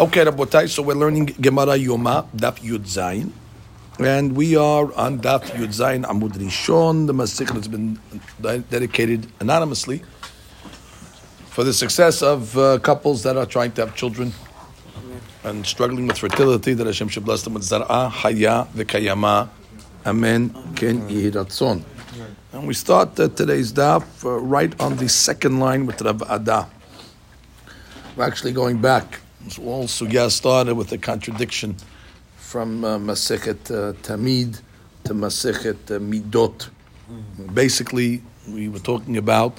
Okay, Rabotai, so we're learning Gemara Yoma, Daf Yud Zayin. And we are on Daf Yud Zayin Amud Rishon. The Masik has been dedicated anonymously for the success of uh, couples that are trying to have children and struggling with fertility, that Hashem should bless them with Zar'a, Haya, V'Kayama, Amen, Ken Yihiratzon. And we start uh, today's Daf uh, right on the second line with Rav Ada. We're actually going back so all sugya started with a contradiction from uh, Masechet uh, Tamid to Masechet uh, Midot. Basically, we were talking about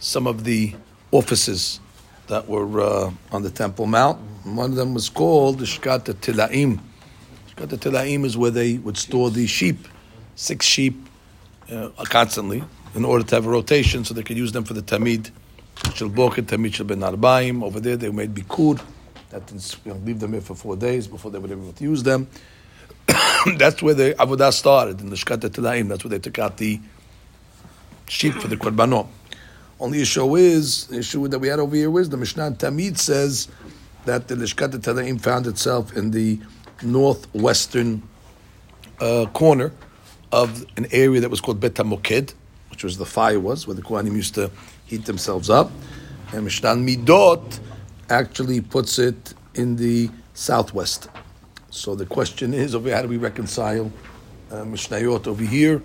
some of the offices that were uh, on the Temple Mount. One of them was called the Shkata Tilaim. Shkata Tilaim is where they would store the sheep, six sheep uh, constantly, in order to have a rotation so they could use them for the Tamid. Shalboket Tamid Ben Arbaim. Over there, they made Bikur that you know, leave them here for four days before they would able to use them. That's where the avodah started in the Shkata Tilaim. That's where they took out the sheep for the korbanot. Only issue is the issue that we had over here is the Mishnah Tamid says that the Lishkat Tilaim found itself in the northwestern uh, corner of an area that was called Bet Moked, which was the fire was where the Kohanim used to heat themselves up. And Mishnah Midot actually puts it in the southwest. So the question is over how do we reconcile uh, Mishnayot over here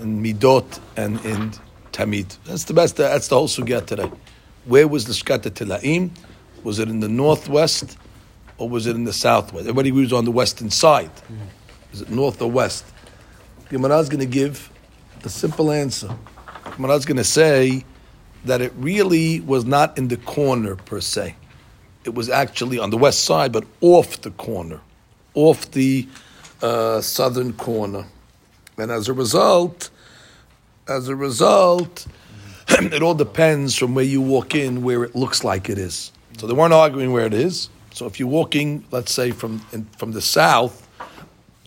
in Midot and in Tamid? That's the best. That's the whole sugya today. Where was the Shkata Tilaim? Was it in the northwest or was it in the southwest? Everybody was on the western side. Is it north or west? Gemara is going to give the simple answer. Gemara is going to say that it really was not in the corner per se it was actually on the west side, but off the corner, off the uh, southern corner. And as a result, as a result, it all depends from where you walk in, where it looks like it is. So they weren't arguing where it is. So if you're walking, let's say from in, from the south,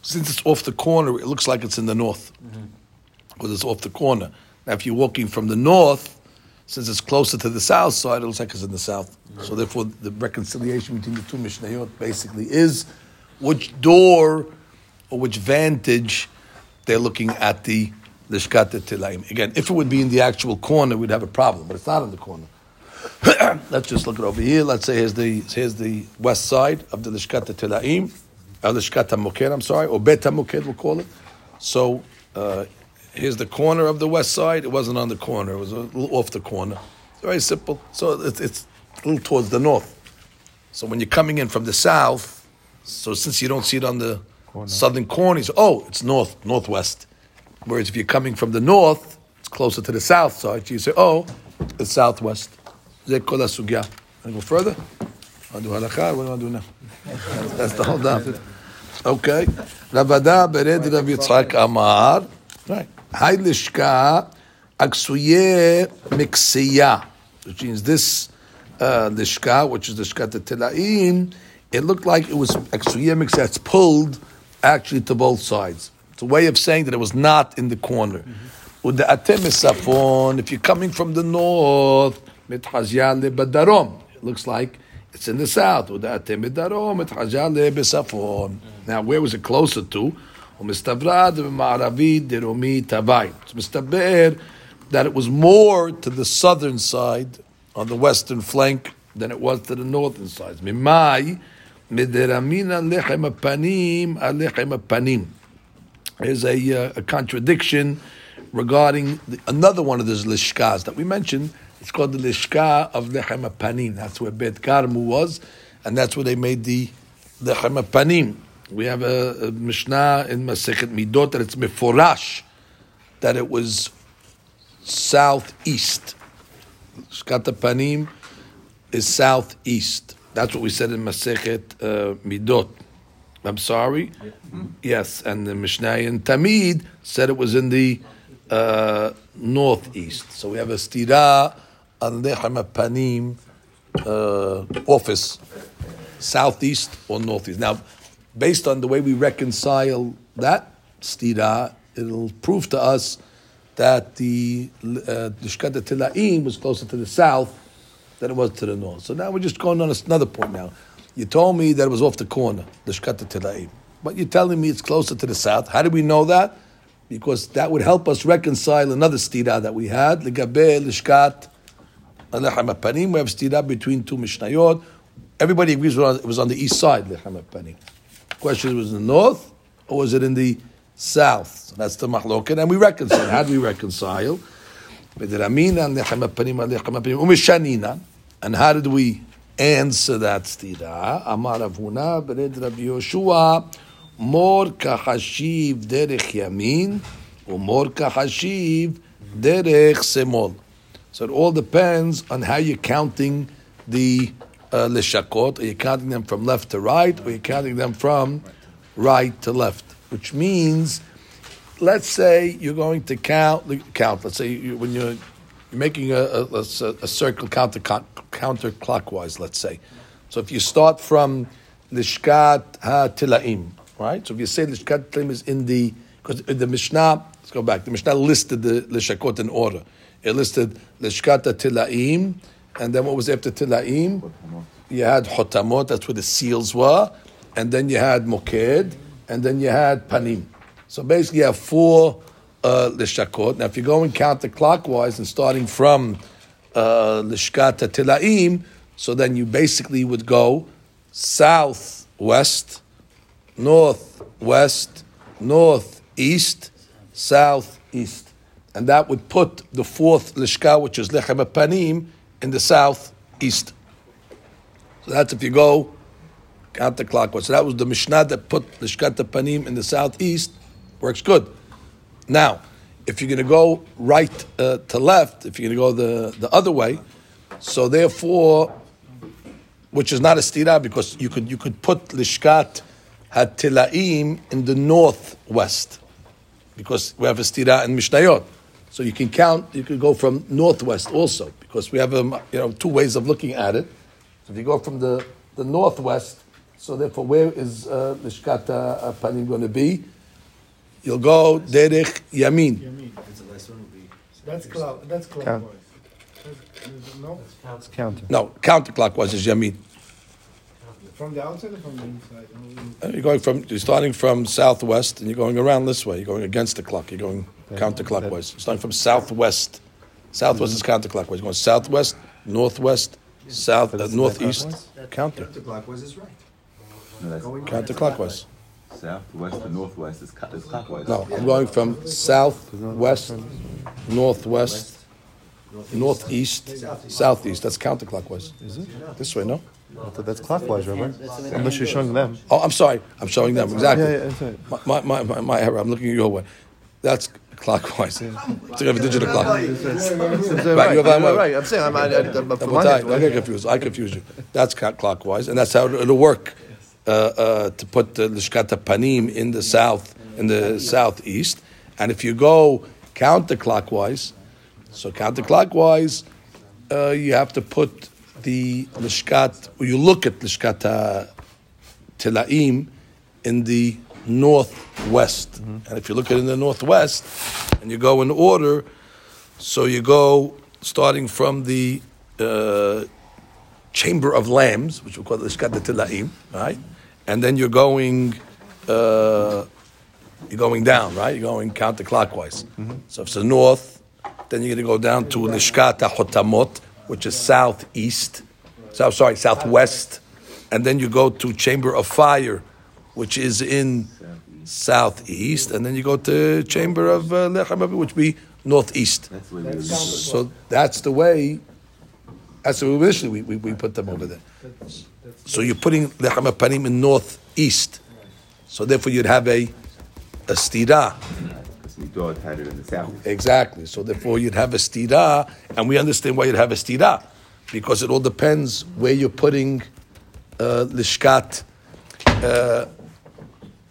since it's off the corner, it looks like it's in the north, because mm-hmm. it's off the corner. Now, if you're walking from the north, since it's closer to the south side, it looks like it's in the south. So therefore, the reconciliation between the two Mishnayot basically is which door or which vantage they're looking at the Lishkat Tilaim. Again, if it would be in the actual corner, we'd have a problem, but it's not in the corner. Let's just look at over here. Let's say here's the here's the west side of the Lishkat Tilaim, or Lishkat Moked, I'm sorry, or Bet Moked, we'll call it. So uh, here's the corner of the west side. It wasn't on the corner; it was a little off the corner. It's very simple. So it's, it's a little towards the north. So when you're coming in from the south, so since you don't see it on the corner. southern corner, say, oh, it's north, northwest. Whereas if you're coming from the north, it's closer to the south side. You say, oh, it's southwest. They call That's sugya. Want to go further? Want to do halakha? What do you want to do now? That's the whole daf. Okay. Ravada bered Rav Yitzchak Amar. Right. Hai lishka aksuye miksiya. Which means this uh, lishka, which is the shkat telaim, it looked like it was exuyemix that's pulled actually to both sides. It's a way of saying that it was not in the corner. With the atem if you're coming from the north, mitchazya badarom, it looks like it's in the south. With the atem darom, mitchazya besafon. Now, where was it closer to? It's that it was more to the southern side on the western flank than it was to the northern side. Mimai. There's a, uh, a contradiction regarding the, another one of those lishkas that we mentioned. It's called the lishka of lechem apanim. That's where Bet Garmu was, and that's where they made the lechem. We have a, a Mishnah in Masechet Midot that it's meforash that it was southeast. Shkata Panim is southeast. That's what we said in Masechet uh, Midot. I'm sorry. Yes, and the Mishnah in Tamid said it was in the uh, northeast. So we have a stira on Lechem Panim uh, office, southeast or northeast. Now, based on the way we reconcile that stira, it'll prove to us that the uh, Tilaim was closer to the south than it was to the north. So now we're just going on another point now. You told me that it was off the corner, Lishkat Tilaim. But you're telling me it's closer to the south. How do we know that? Because that would help us reconcile another stira that we had, Ligabe Lishkat Lechem Panim. We have stira between two Mishnayot. Everybody agrees it was on the east side, Lechem Panim. Question was in the north or was it in the south? So that's the mahloket, and we reconcile. How do we reconcile? And how did we answer that stira? Amar Avuna, Bered Rabbi Yoshua, Mor kahashiv derech yamin, umor kahashiv derech semol. So it all depends on how you're counting the Uh, lishakot. Are you counting them from left to right, or are you counting them from right to left? Which means, let's say you're going to count. Count. Let's say you, when you're, making a, a, a, a circle counter counterclockwise. Let's say. So if you start from lishkat ha tilaim, right? So if you say lishkat tilaim is in the because the Mishnah. Let's go back. The Mishnah listed the lishakot in order. It listed lishkat tilaim and then what was after Tilaim? You had Hotamot, that's where the seals were, and then you had Moked, and then you had Panim. So basically you have four uh, Lishakot. Now if you're going counterclockwise and starting from uh, Lishkat Tilaim, so then you basically would go south, west, north, west, north, east, south, east. And that would put the fourth Lishka, which is Lechem Panim, in the southeast. So that's if you go counterclockwise. So that was the Mishnah that put the Shkata Panim in the southeast. Works good. Now, if you're going to go right uh, to left, if you're going to go the, the other way, so therefore, which is not a stira because you could you could put lishkat hatilaim in the northwest because we have a stira in Mishnayot. So you can count. You could go from northwest also because we have um, you know two ways of looking at it. So if you go from the, the northwest, so therefore where is uh, Lishkat uh, Panim going to be? You'll go Derech Yamin. Yamin. That's clock. That's clockwise. No, it's counter. No, counterclockwise is Yamin. From the outside or from the inside? Uh, you're going from you're starting from southwest and you're going around this way. You're going against the clock. You're going counterclockwise. You're starting from southwest Southwest is counterclockwise. You're going southwest, northwest, south, uh, northeast. Counter. Counterclockwise is right. No, that's Counterclockwise. southwest to northwest is, co- is clockwise. No, I'm going from southwest, northwest, northeast, southeast. That's counterclockwise. Is it? This way, no? I thought that's clockwise, Rabbi. Unless you're showing them. Oh, I'm sorry. I'm showing them exactly. Yeah, yeah, that's right. My, my, my, my error. I'm looking at your way. That's clockwise. So you a digital clock. Right, Right, you have- right, right. I'm saying I'm, I, I, I'm from my I get confused. I confuse you. That's clockwise, and that's how it'll work. Uh, uh, to put the lishkata panim in the south, in the southeast, and if you go counterclockwise, so counterclockwise, uh, you have to put the lishkat. You look at lishkata tilaim in the northwest, and if you look at it in the northwest, and you go in order, so you go starting from the uh, chamber of lambs, which we call the Lishkat Tilaim, right? And then you're going, uh, you're going down, right? You're going counterclockwise. So if it's the north, then you're going to go down to Lishkat Hotamot, which is southeast. So sorry, southwest, and then you go to chamber of fire, which is in southeast, and then you go to chamber of uh, Lechem, which be northeast. That's the way we So that's the way. That's the way initially we, we, we put them over there. So you're putting lechem panim in northeast. So therefore you'd have a a stira. Because we thought had it in the south. Exactly. So therefore you'd have a stira, and we understand why you'd have a stira, because it all depends where you're putting uh, lishkat, uh,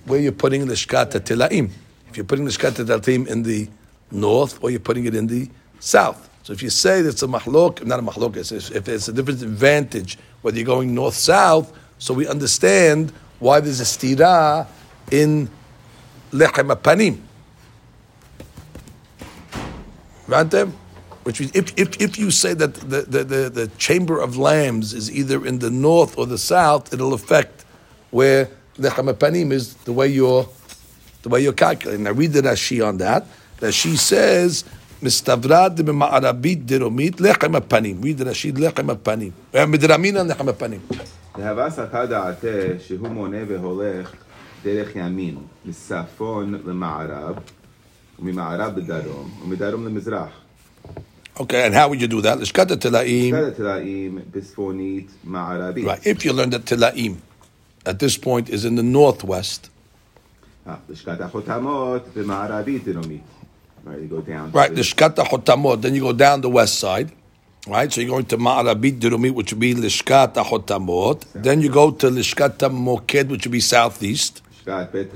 where you're putting lishkat tilaim. If you're putting lishkat tilaim in the north, or you're putting it in the south. So if you say that it's a mahlok, not a mahlok, if it's a different advantage whether you're going north south, so we understand why there's a stira in lechem apanim. Which means if, if, if you say that the, the, the, the chamber of lambs is either in the north or the south, it'll affect where lechem panim is the way you're the way you're calculating. Now read the Rashi on that. Rashi says, "Mistavrad b'ma'arabit diromit lechem panim." Read the Rashi lechem panim. Eh, Midramina lechem panim. להווה סקה דעתה שהוא מונה והולך דרך ימין, מצפון למערב, וממערב בדרום, ומדרום למזרח. Okay, and how would you do that? Lishkat telaim. כד התלאים בצפונית מערבית. Right. If you learn that telaim at this point is in the northwest. Right, Lishkata Hotamot, then you go down the west side. Right, so you're going to Ma'arabit Dirumit, which would be Lishkata Hotamot. Then you go to Lishkata Moked, which would be southeast. And then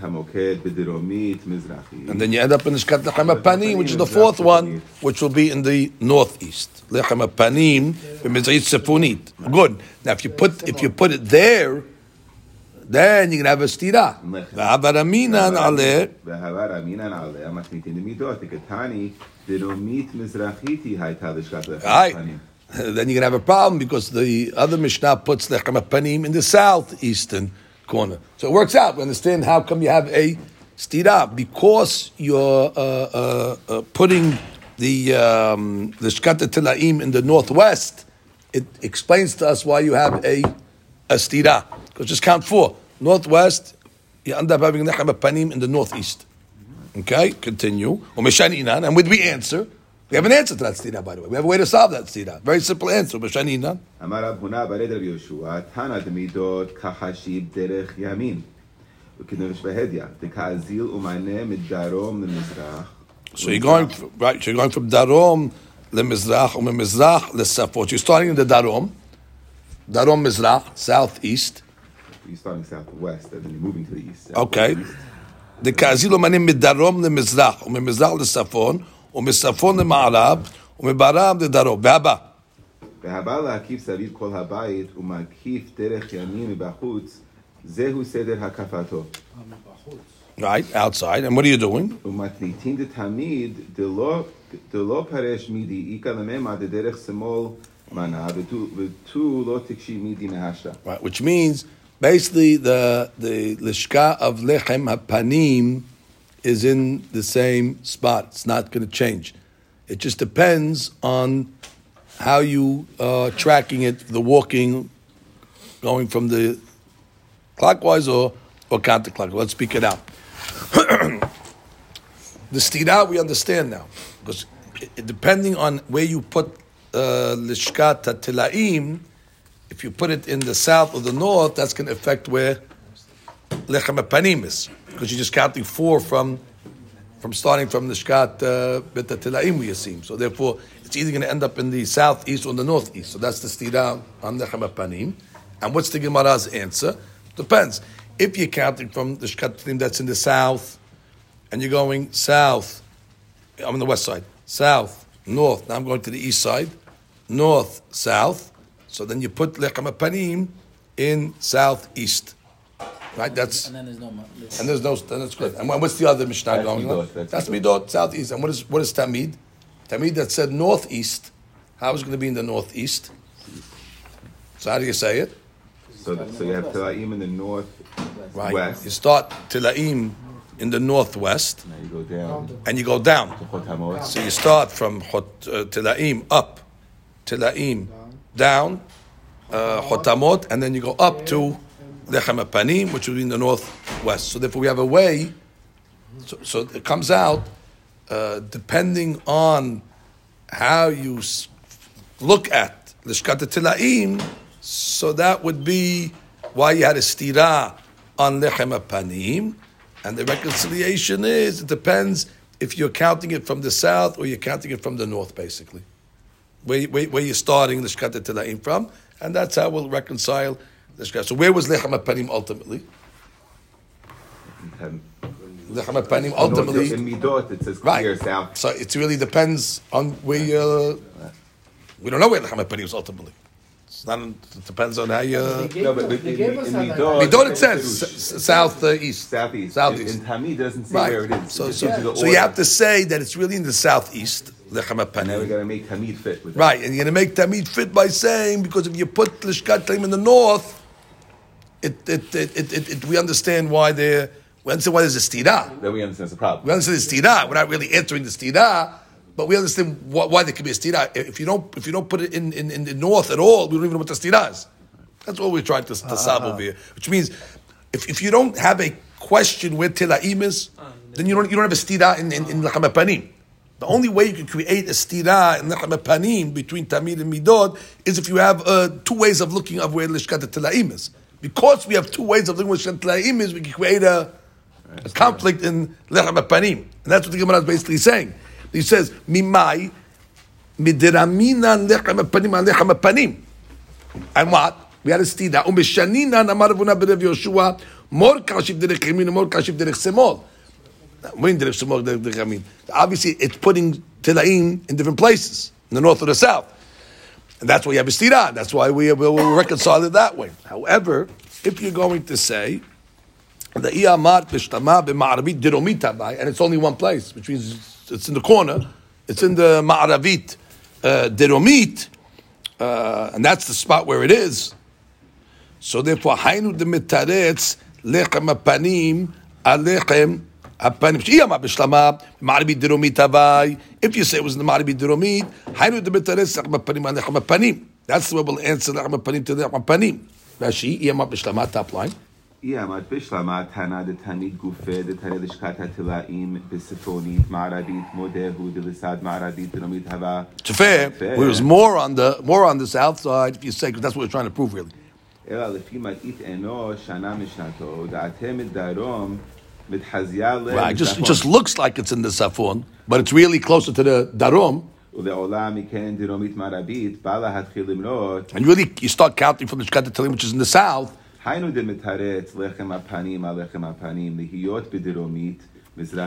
you end up in Lishkat Lechem Panim, which is the fourth one, which will be in the northeast. Lechem Panim, Good. Now, if you put if you put it there, then you can have a stira. V'havaraminan ale. V'havaraminan ale. Matnitin midot. Katani deromit mizrachiti haita l'shkat lechem Then you can have a problem because the other Mishnah puts lechem panim in the southeastern corner. So it works out. We understand how come you have a stira because you're uh, uh, uh, putting the um, the shkata telaim in the northwest. It explains to us why you have a a stira. Because just count four northwest, you end up having Lechem Panim in the northeast. Okay, continue. Umeshan Inan, and would we answer? We have an answer to that stira, by the way. We have a way to solve that stira. Very simple answer. Umeshan Inan. So you're going right. So you're going from darom lemizrach or mizrach lesafot. You're starting in the darom, darom mizrach, southeast, You're starting southwest and then you're moving to the east. Okay. The kazilo manim midarom lemizrach, or mizrach lesafon, or misafon lema'arab, or mibarab ledarom. Be'aba. והבא להקיף סביב כל הבית ומקיף דרך ימין מבחוץ, זהו סדר הקפתו. Right outside. And what are you doing? ומתניתין דתמיד דלא דלא פרש מידי, איכא לממא דדרך שמאל מנה, ותו- ותו לא תקשי מידי מהשתא. Right, which means basically the the lishka of lechem hapanim is in the same spot. It's not going to change. It just depends on how you are tracking it, the walking, going from the clockwise or or counterclockwise. Let's speak it out. the stira we understand now because depending on where you put uh, lishkat tilaim, if you put it in the south or the north, that's going to affect where lechem panim is because you're just counting four from from starting from the shkat uh, bet tilaim we assume. So therefore, it's either going to end up in the southeast or the northeast. So that's the stira on lechem panim. And what's the Gemara's answer? Depends. If you're counting from the shkat that's in the south, and you're going south, I'm on the west side, south, north. Now I'm going to the east side, north, south. So then you put lechem panim in southeast. Right? That's And then there's no. mo- and there's no then that's good. And what's the other Mishnah That's going on? Midot, that's That's Midot, southeast. And what is what is Tamid? Tamid that said northeast. How is it going to be in the northeast? So how do you say it? So, so you have Telaim in the north, Right. west. You start Tilaim in the northwest, Now you go down and you go down. So you start from Hot, uh, Tilaim up, Tilaim down, uh, Hotamot, and then you go up to Lechem Panim, which will be in the northwest. So therefore, we have a way. So, so it comes out uh, depending on how you look at Lishkat Tilaim. So that would be why you had a stira on Lechem Panim, and the reconciliation is it depends if you're counting it from the south or you're counting it from the north, basically. Where, where, where you're starting Lishkat Tilaim from, and that's how we'll reconcile Lishkat. So where was Lechem Panim ultimately? And Lechem Panim ultimately. in Midot it says Right. south. So it really depends on where you. We don't know where Lechem Panim is ultimately. It's not. It depends on how you. They No, but they in, gave us in that Midot, don't. It says Perush. s- s- south uh, east. southeast. Southeast. In, in Tamid it doesn't say where it is. So, It so, gives you so you have to say that it's really in the southeast, lechem Now we're gonna make tamid fit with that. Right, and you're going to make tamid fit by saying because if you put lishkat talim in the north, it, it, it, it, it, it we understand why there. We understand why there's a stira. Then we understand the problem. We understand the stira. We're not really answering the stira, but we understand why, why there could be a stira. If you don't, if you don't put it in, in, in the north at all, we don't even know what the stira is. That's what we're trying to, to uh-huh. solve over here. Which means, if, if you don't have a question where tilaim is, uh, then you don't you don't have a stira in in, in Lechem Panim. The only way you can create a stira in Lechem Panim between Tamid and Midot is if you have uh, two ways of looking of where Lishkat Tilaim is. Because we have two ways of looking where Lishkat is, we can create a, a conflict in Lechem Panim. And that's what the Gemara is basically saying. He says, Mimai, Midiramina Lechem Panim Lechem Panim. And what? We had a stida. Umeshanina namar vuna berev Yoshua. More kashif derech yamin, more kashif derech semol. Obviously, it's putting tilaim in different places, in the north or the south. And that's why you have a stira. That's why we will reconcile it that way. However, if you're going to say the iyamat b'shtama b'ma'arabit diromit by, and it's only one place, which means it's in the corner. It's in the ma'aravit uh, uh, and that's the spot where it is. So therefore, haynu de mitaretz lechem apanim alechem apanim. Shiyama b'shlama ma'arabit diromit avai. If you say it was in the ma'arabit diromit, haynu de mitaretz lechem apanim alechem apanim. That's the way we'll answer lechem apanim to lechem apanim. Rashi, iyama b'shlama, top line. אי-עמד בשלמה תנא דתמיד גופה דתנא לשכת התלאים בספרונית מערבית מודהו דלסד מערבית דרומית הווה. To fair, Fair. where it was more on the more on the south side, if you say, because that's what we're trying to prove, really. אלא לפי מראית עינו שנה משנתו, דעתם מדרום מתחזיה Right, just, it just looks like it's in the Safon, but it's really closer to the Darom. And really, you start counting from the Shkat which is in the south.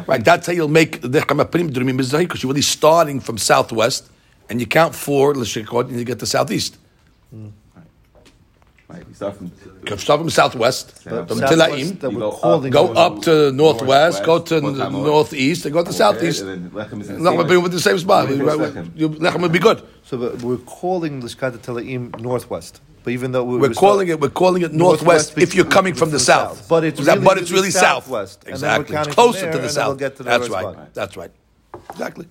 Right, that's how you'll make the Chamapanim Drumim Mizrahi, because you're really starting from southwest, and you count four, and you get to southeast. Mm. Right, we start from start from southwest, South- from Tilaim, we're go calling go up to northwest, go to Northwest, northeast, and go to southeast. And then Lechem the Lechem would be with the same spot. Lechem. You- Lechem would be good. So we're calling the Lishkat Telaim northwest. But even though we're, We're calling it. We're calling it northwest, if you're coming from the south. But it's really, but it's really really south. southwest. And then we're Exactly, it's closer there, to the and we'll south. get to the That's other right. That's right. Exactly.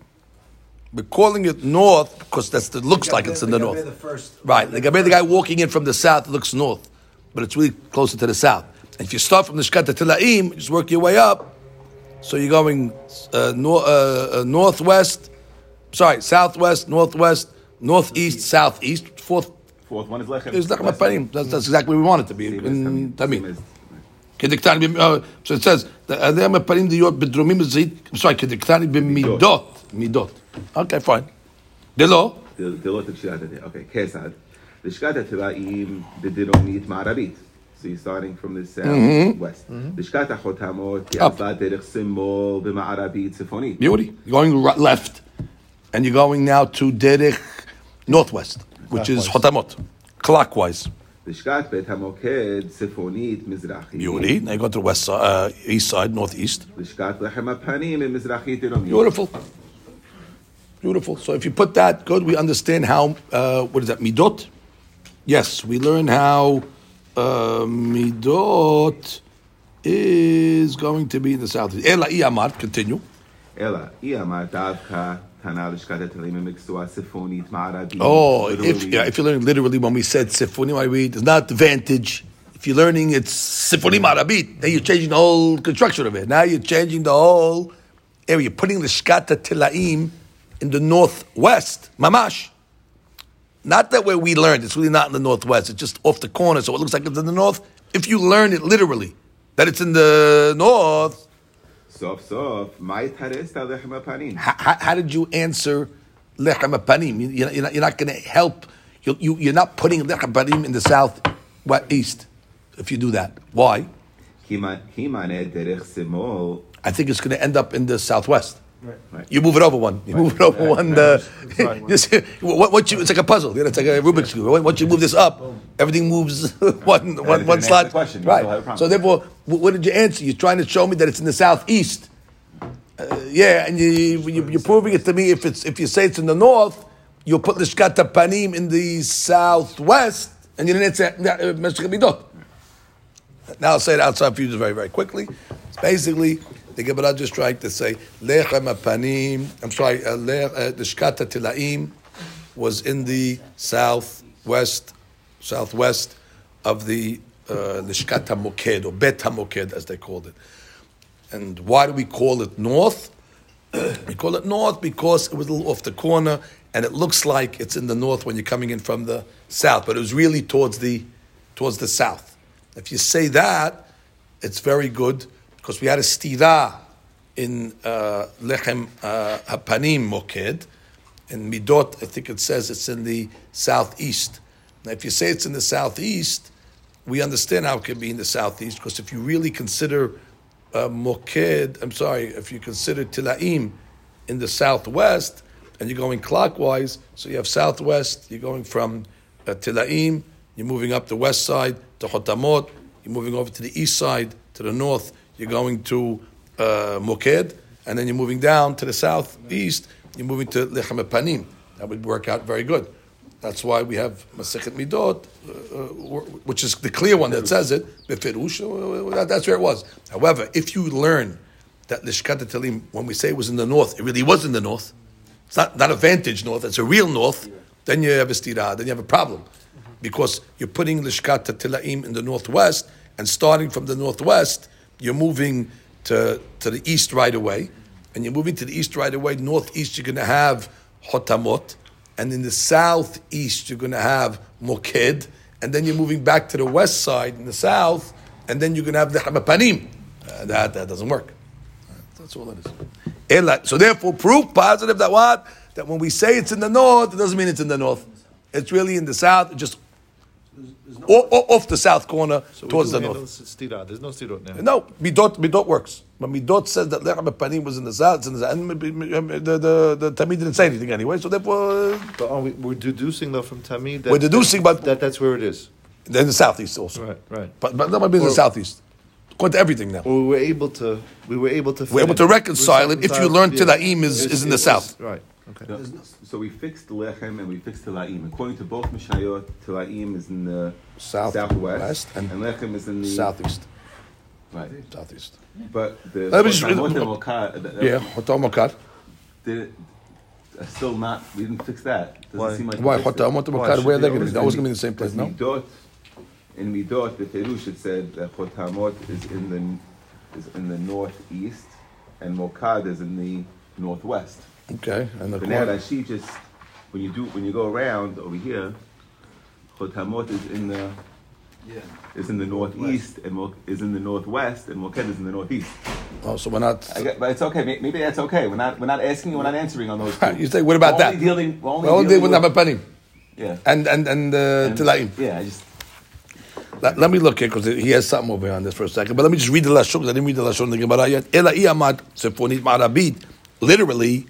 We're calling it north because that's it looks like it's in the, north. The right, the guy, the guy walking in from the south looks north, but it's really closer to the south. If you start from the Shkat Tilaim, just work your way up. So you're going uh, nor- uh, uh, northwest, sorry, southwest, northwest, northeast, southeast. Fourth, fourth one is Lechem. Is Lechem That's, that's exactly where we want it to be in Tamim. Uh, so it says, sorry, Kedikhtani b'midot, midot. Okay, fine. דלא, דל- דלות הקשירת הדין. אוקיי, כיצד? לשכת התלאים בדרומית מערבית. So you're starting from the south west. לשכת החותמות היא Up. עברה דרך שמאל במערבית צפונית. beauty. You're going ri- left, and you're going now to Derech northwest, which is Hotamot, clockwise. לשכת בית המוקד צפונית מזרחית. Beauty. Now you go to the west side, uh, east side, northeast. לשכת לחם הפנים היא מזרחית דרומית. Beautiful. Beautiful. So if you put that, good. We understand how, uh, what is that, midot? Yes, we learn how uh, midot is going to be in the south. Ela Iyamart, continue. Ela Iyamart Avka. Oh, if, yeah, if you're learning literally when we said Sifoni Arabit, it's not the vantage. If you're learning it's sifoni Arabit, then you're changing the whole construction of it. Now you're changing the whole area. You're putting the Shkata Tilaim in the northwest, Mamash. Not that where we learned, it's really not in the northwest, it's just off the corner, so it looks like it's in the north. If you learn it literally, that it's in the north. Sof, sof. How, how did you answer lechem panim? You're not, not going to help. You're, you, are not putting lechem panim in the south, what, east, if you do that. Why? I think it's going to end up in the southwest. Right. You move it over one. You move it over one. Uh, this, what, what you, it's like a puzzle. You know, it's like a Rubik's cube. Once you move this up, everything moves one, one, if one you slot. the question, you still have a Right. So therefore, what did you answer? You're trying to show me that it's in the southeast. Uh, yeah, and you, you, you're proving it to me. If it's if you say it's in the north, you'll put Lishkat Panim in the southwest, and you didn't answer uh, Midot. Now I'll say it outside for you just very very quickly. It's basically the Gemara just tried to say Lechem Panim. I'm sorry, uh, Le- uh, Lishkat Tilaim was in the southwest, southwest of the uh, Lishkat Moked or Bet Moked as they called it. And why do we call it north? we call it north because it was a little off the corner and it looks like it's in the north when you're coming in from the south, but it was really towards the towards the south. If you say that, it's very good because we had a stira in uh, Lechem uh, Hapanim Moked. In Midot, I think it says it's in the southeast. Now, if you say it's in the southeast, we understand how it can be in the southeast because if you really consider uh, Moked, I'm sorry, if you consider Tilaim in the southwest and you're going clockwise, so you have southwest, you're going from uh, Tilaim, you're moving up the west side to Hotamot, you're moving over to the east side to the north, you're going to uh, Moked, and then you're moving down to the southeast, you're moving to Lechem Panim. That would work out very good. That's why we have Masechet Midot, uh, uh, which is the clear one that says it. Befirush, uh, that's where it was. However, if you learn that Lishkat Talim, when we say it was in the north, it really was in the north. It's not, not a vantage north, it's a real north. Then you have a stira, then you have a problem. Because you're putting Lishkat Tilaim in the northwest, and starting from the northwest, you're moving to, to the east right away. And you're moving to the east right away, northeast, you're going to have Hotamot. And in the southeast, you're going to have Moked. And then you're moving back to the west side in the south, and then you're going to have the Hamapanim. Uh, that, that doesn't work. That's all it is. So therefore, proof positive that what? That when we say it's in the north, it doesn't mean it's in the north. It's really in the south, just o- o- off the south corner So towards the north. stira. There's no stira now. No, midot midot works. But midot says that lechem panim was in the south, it's in the south, and the the the Tamid didn't say anything anyway. So therefore, But are we, we're deducing though from Tamid that We're deducing, but- that that's where it is. in the southeast also. Right, right. But but that might be in the southeast. According to everything now. We were able to. We were able to. We're able to reconcile it if you learn Yeah. Tilaim is- It's- is in the south. Right. Okay. No, So we fixed Lechem and we fixed Tilaim. According to both Mishnayot, Tilaim is in the South- southwest, west, and Lechem is in the Southeast. Right, Southeast. but the Let me just- Hotamot and Mokad, uh, Yeah, Hotam Makar. did, uh, still not. We didn't fix that. Doesn't Why? seem like we Why? fixed it. Hotam Why? Makar, Should where are be they going to always be? That was going to be in the same place, no? Midot, in Midot, the Perush it said that Chotamot is in the is in the northeast, and Mokad is in the northwest. Okay, and the But now corner. that she just when you do when you go around over here, Chotamot is in the yeah. is in the northeast and Mo, is in the northwest, and Moked is in the northeast. Oh, so we're not. I get, but it's okay. Maybe that's okay. We're not we're not asking. We're not answering on those. Two. You say, what about we're that? Only dealing. We're only We're only dealing dealing with Namapanim. Yeah. And and and uh, And- Tilaim. Yeah. I just Let, let me look here because he has something over here on this for a second. But let me just read the lashon because I didn't read the lashon in the Gemara yet. Ela iyamad sefonit marabit. Literally,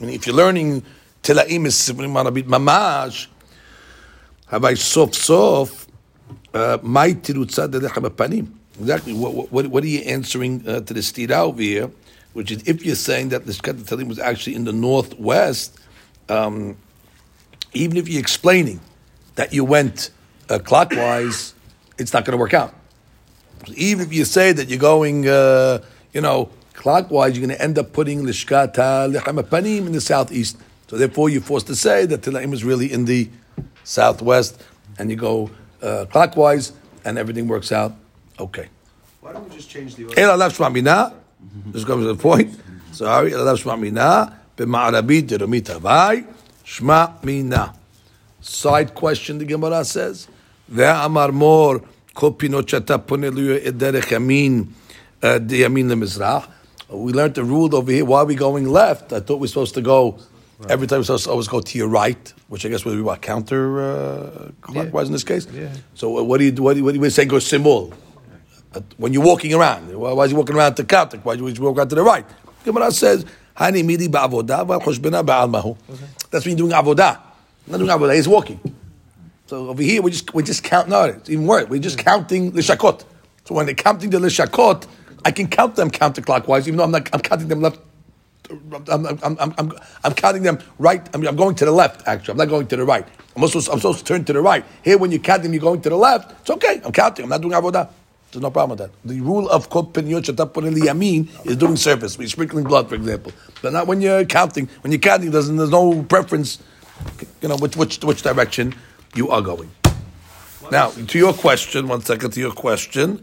I mean, if you're learning Tilaim is marabit mamash. Havai sof sof. My tirutza delechem panim. Exactly. What, what, what are you answering uh, to the stira over here? Which is if you're saying that the Shkat Talim was actually in the northwest, um, even if you're explaining that you went uh, clockwise, it's not going to work out. Even if you say that you're going, uh, you know, Clockwise, you're going to end up putting Lishkata Lechamapanim in the southeast. So therefore, you're forced to say that tilaim is really in the southwest, and you go uh, clockwise, and everything works out okay. Why don't we just change the order? Ela This comes to the point. Sorry. Ela Lav Shmamina. B'ma'arabit deromit havai. Shmamina. Side question, the Gemara says. Ve'amar mor kopinot shata ponelu ederech yamin, uh, yamin lemizrach. We learned the rule over here, why are we going left? I thought we are supposed to go, every time we're supposed to always go to your right, which I guess would be what, counter uh, clockwise in this case? Yeah. So uh, what do you, what do you, what do you say, go simul? Uh, when you're walking around. Why, why is he walking around to counter? Why do you walk around to the right? Gemara says, "Hani midi ba'avodah v'choshbena ba'almahu." That's when you're doing avodah. Not doing avodah. He's walking. So over here, we just we just count. No, it's even worse. We're just counting lishakot. So when they're counting the lishakot, I can count them counterclockwise, even though I'm not. I'm counting them left I'm, I'm, I'm, I'm, I'm counting them right. I'm, I'm going to the left. Actually, I'm not going to the right. I'm also I'm supposed to turn to the right. Here, when you count them, you're going to the left. It's okay. I'm counting. I'm not doing avodah. There's no problem with that. The rule of kol yamin is doing service. We're sprinkling blood, for example, but not when you're counting. When you're counting, there's, there's no preference. You know which which which direction you are going. Now, to your question, one second. To your question,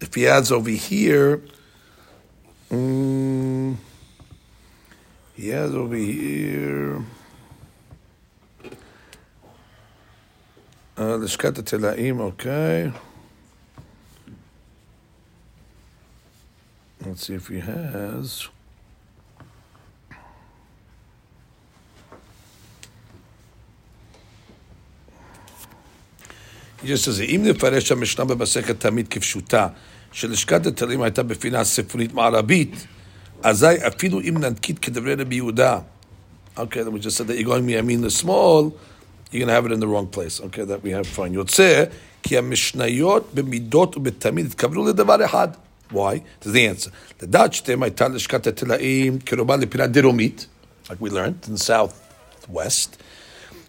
if he adds over here, um, he adds over here. Uh, Lishkata Telaim, okay. Let's see if he has. He just says, אם נפרש המשנה במסכת תמיד כפשוטה, שלשכת התלים הייתה בפינה ספרונית מערבית, אזי אפילו אם ננקיט כדברי רבי יהודה, okay, then we just said that you're going מימין לשמאל, you're going to have it in the wrong place. Okay, that we have fine. יוצא כי המשניות במידות ובתמיד התכוונו לדבר אחד. Why? There's the answer. לדעת שתיהם הייתה לשכת התלאים קרובה לפינה דרומית, like we learned, in the southwest,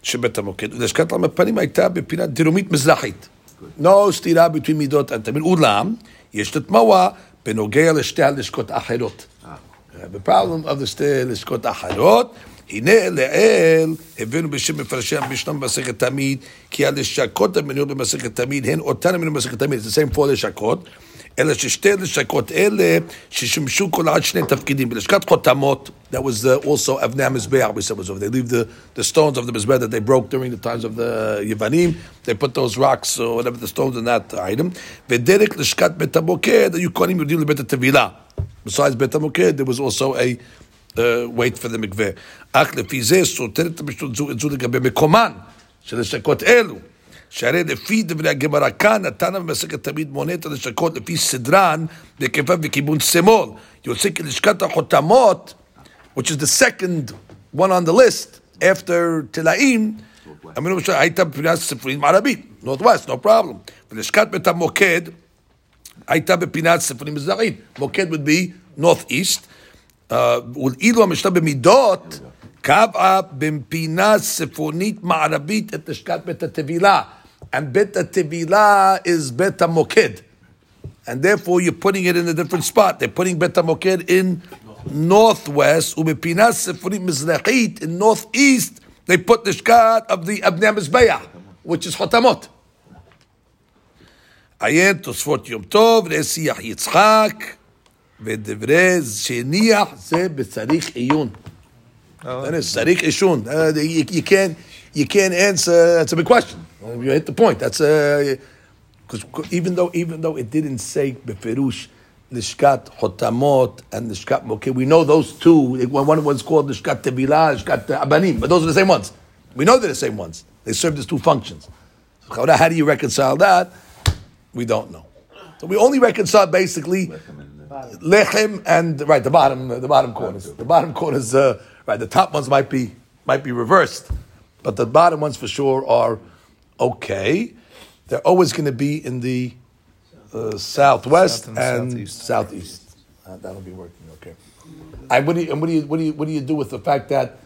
שבית המוקד, ולשכת המפנים הייתה בפינה דרומית מזרחית. No סתירה between מידות התמיד. אולם, יש לתמוה בנוגע לשתי הלשכות האחרות. Of the שתי לשכות האחרות, הנה לעיל הבאנו בשם מפרשי המשנה במסכת תמיד, כי הלשכות המנויות במסכת תמיד הן אותן המנויות במסכת תמיד, זה same four לשכות, אלא ששתי לשכות אלה ששימשו כל עד שני תפקידים. בלשכת חותמות, that was the, also אבני המזבח, we said was over. They leave the, the stones of the mizbeh that they broke during the times of the Yevanim, they put those rocks or whatever the stones in that item. ודרך לשכת בית המוקד, היו כהנים יהודים לבית הטבילה. Besides בית המוקד, there was also a uh, wait for the מקווה. אך לפי זה סותרת המשנות זו את זו לגבי מקומן של לשכות אלו. שהרי לפי דברי הגמרא כאן, התנא במסכת תמיד מונה את הלשכות לפי סדרן בהיקפה וכיוון שמאל. יוצא כי לשכת החותמות, which is the second one on the list, after תלאים, אמרנו הייתה בפינה ספרית מערבית, Northwest, no problem. ולשכת בית המוקד הייתה בפינת ספרים מזרחית. מוקד would be northeast. ואילו המשנה במידות, קבעה בפינה ספרונית מערבית את לשכת בית הטבילה. And בית הטבילה is בית המוקד. And therefore you're putting it in a different spot. They're putting בית המוקד in northwest, ובפינה ספרונית מזרחית in northeast, they put לשכת of the אבני המזבח, which is חותמות. עיין תוספות יום טוב, ראה שיח יצחק, ודברי שהניח זה בצריך עיון. That is צריך עישון. Uh, you, you can't, you can't answer, that's a big question. You hit the point. That's uh, a because even though even though it didn't say beferush lishkat hotamot and lishkat okay, we know those two. One was called lishkat tevilah, lishkat abanim, but those are the same ones. We know they're the same ones. They serve as two functions. How do you reconcile that? We don't know. So we only reconcile basically lechem and right the bottom the bottom corners. The bottom corners uh, right. The top ones might be might be reversed, but the bottom ones for sure are okay. They're always going to be in the uh, southwest South and and, southeast. southeast. Uh, that'll be working okay. And what do you and what do you what do you what do you do with the fact that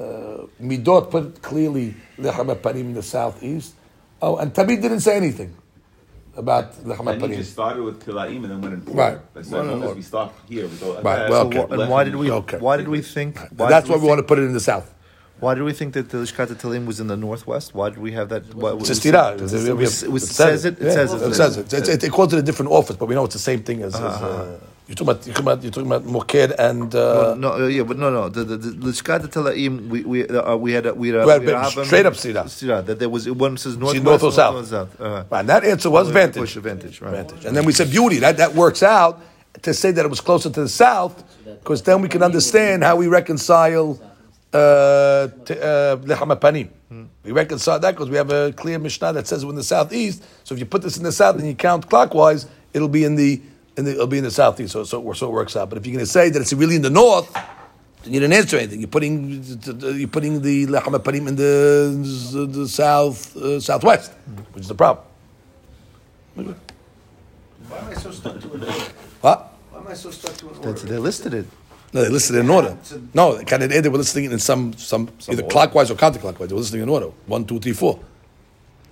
uh, Midot put clearly lechem panim in the southeast? Oh, and Tamid didn't say anything about lechem And he panim. just started with Tilaim and then went in order. Right. But so as long as we start here, we go. Right, well, So okay. and why did we? Okay. Why did we think? Why That's did why we think- want to put it in the south. Why do we think that the Lishkat Talim was in the northwest? Why did we have that? Why, It's a stira. It, says it. It says it. It says it. It's- It, it calls it a different office, but we know it's the same thing as. as uh, you're talking about. You're talking about. You're talking about Moked and. Uh, no, uh, yeah, but no, no. The the, the Lishkat Talaim, we we uh, we had a, we had a, We had we had a a- straight up stira. stira, That there was one says northwest, north or south. one south. Uh-huh. and that answer was vantage. Push advantage, right? Vantage. And then we said beauty. That that works out to say that it was closer to the south, because then we can understand how we reconcile uh, t- uh, lechem panim. We reconcile that because we have a clear Mishnah that says we're in the southeast. So if you put this in the south and you count clockwise, it'll be in the, in the it'll be in the southeast. So so, so it works out. But if you're going to say that it's really in the north, then you didn't answer anything. You're putting you're putting the lechem panim in the, the south uh, southwest, which is the problem. Why am I so stuck to an order? What? Why am I so stuck to an That's, order? they listed it. No, they listed it in order. No, can it they were listening in some some, either clockwise or counterclockwise. They were listening in order. One, two, three, four.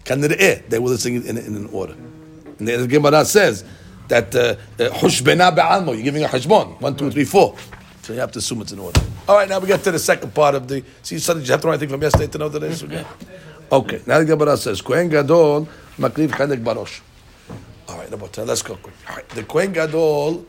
Can they were listening in, in, an order. And the Gemara says that hushbena uh, be'almo, you're giving a hashbon. One, two, three, four. So you have to assume it's in order. All right, now we get to the second part of the. See, suddenly you have to know anything from yesterday to know that it's okay. Okay, now the Gemara says, Kohen Gadol, makriv chedek barosh. All right, let's go quick. All right, the Kohen Gadol,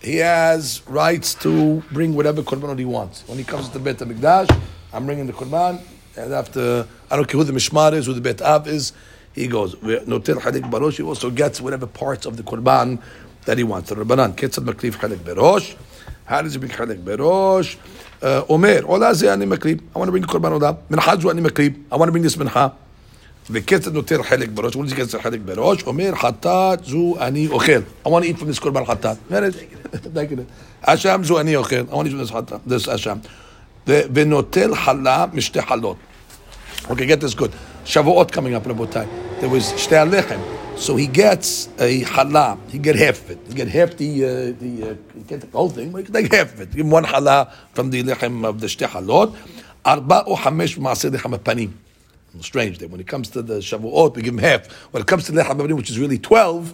he has rights to bring whatever korbanot he wants. When he comes to Beit Hamikdash, I'm bringing the korban, and after I don't care who the mishmar is, who the Beit Av is, he goes. Notel hadik barosh. He also gets whatever parts of the korban that he wants. The Rabbanan ketzad Makrif hadik barosh. How does he bring hadik barosh? Uh, Omer, ola ze ani maklib. I want to bring the korban Min Minhaj ani maklib. I want to bring this minha. וכסף נותן חלק בראש, הוא כסף חלק בראש, אומר חטאת זו אני אוכל. I want to eat from this קורבן חטאת. אשם זו אני אוכל, I want to eat from this this אשם. ונוטל חלה משתי חלות. אוקיי, get this good. שבועות coming up, רבותיי. There was שתי הלחם. So he gets a challah. He get half of it. He get half the uh, the. Uh, he get the whole thing, but he can take half of it. Give him one challah from the lechem of the shte halot. Arba or chamesh maaser lechem panim. Strange that when it comes to the shavuot, we give him half. When it comes to lechem panim, which is really twelve,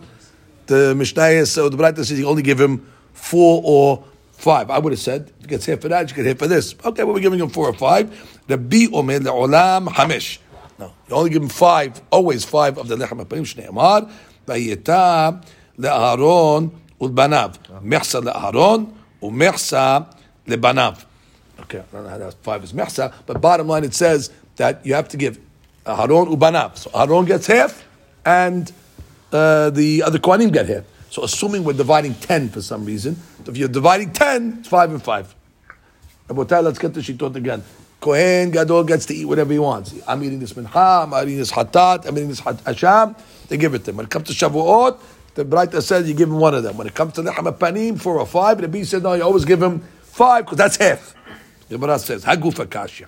the mishnah so the Braita says you only give him four or five. I would have said if he gets half for that, you get half for this. Okay, well we're giving him four or five. The bi omer leolam Hamish. No, you only give him five, always five of the lechem hapanim shneimar. Vayeta le'aharon ulbanav. Mechsa le'aharon umechsa lebanav. Okay, I don't know how that five is mechsa, but bottom line it says that you have to give Haron ubanav. So Haron gets half, and uh, the other Kohanim get half. So assuming we're dividing ten for some reason, if you're dividing ten, it's five and five. Let's get the shitot again. Kohen Gadol gets to eat whatever he wants. I'm eating this mincha, I'm eating this hatat, I'm eating this hasham. They give it to him. When it comes to Shavuot, the Braita says you give him one of them. When it comes to Lechem Panim, four or five, the B says no, you always give him five because that's half. The Gemara says Hagufa Kasha.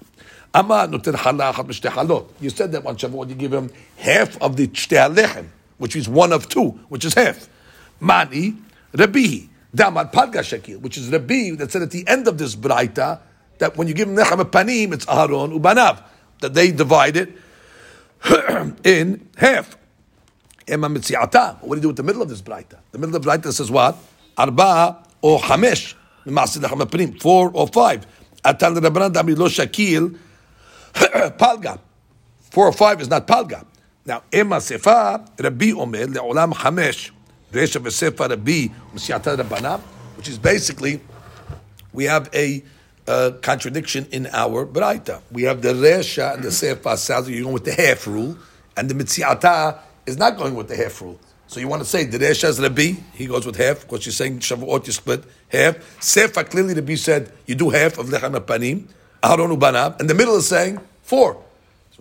Noten halot. You said that on Shavuot you give him half of the lechem, which is one of two, which is half. Mani Rabbi Damad Padga Shakil, which is Rabbi that said at the end of this Braita that when you give them lechem panim, it's Aharon ubanav. That they divide it in half. Ema mitziata. What do you do with the middle of this braita? The middle of the braita says what? Arba or chamesh. Four or five. Atan Rabbanan lo palga. Four or five is not palga. Now, ema sefa Rabbi omer leolam chamesh. Resha v'sefa Rabbi mitziata Rabbanan, which is basically we have a uh, contradiction in our Braita. We have the Resha and the Sefa sounds you're going with the half rule, and the Mitziata is not going with the half rule. So you want to say the Resha is Rabbi, he goes with half, because you're saying Shavuot, you split half. Sefa, clearly Rabbi said you do half of Lechem Panim, And the middle is saying four,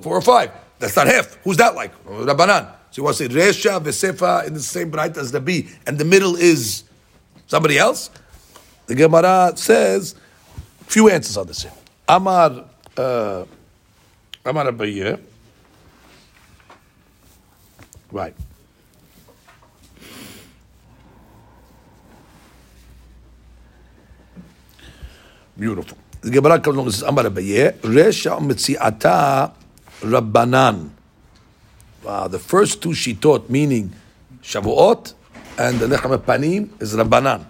four or five. That's not half. Who's that like? Rabbanan. So you want to say Resha, Vesefa in the same Braita as the B, and the middle is somebody else? The Gemara says, Few answers on this. Amar, uh, Amar Abaye. Right. Beautiful. The Gemara comes along and says, Amar Abaye, Resha Metziata Rabbanan. Wow, the first two she taught, meaning Shavuot and the Lechem Panim, is Rabbanan.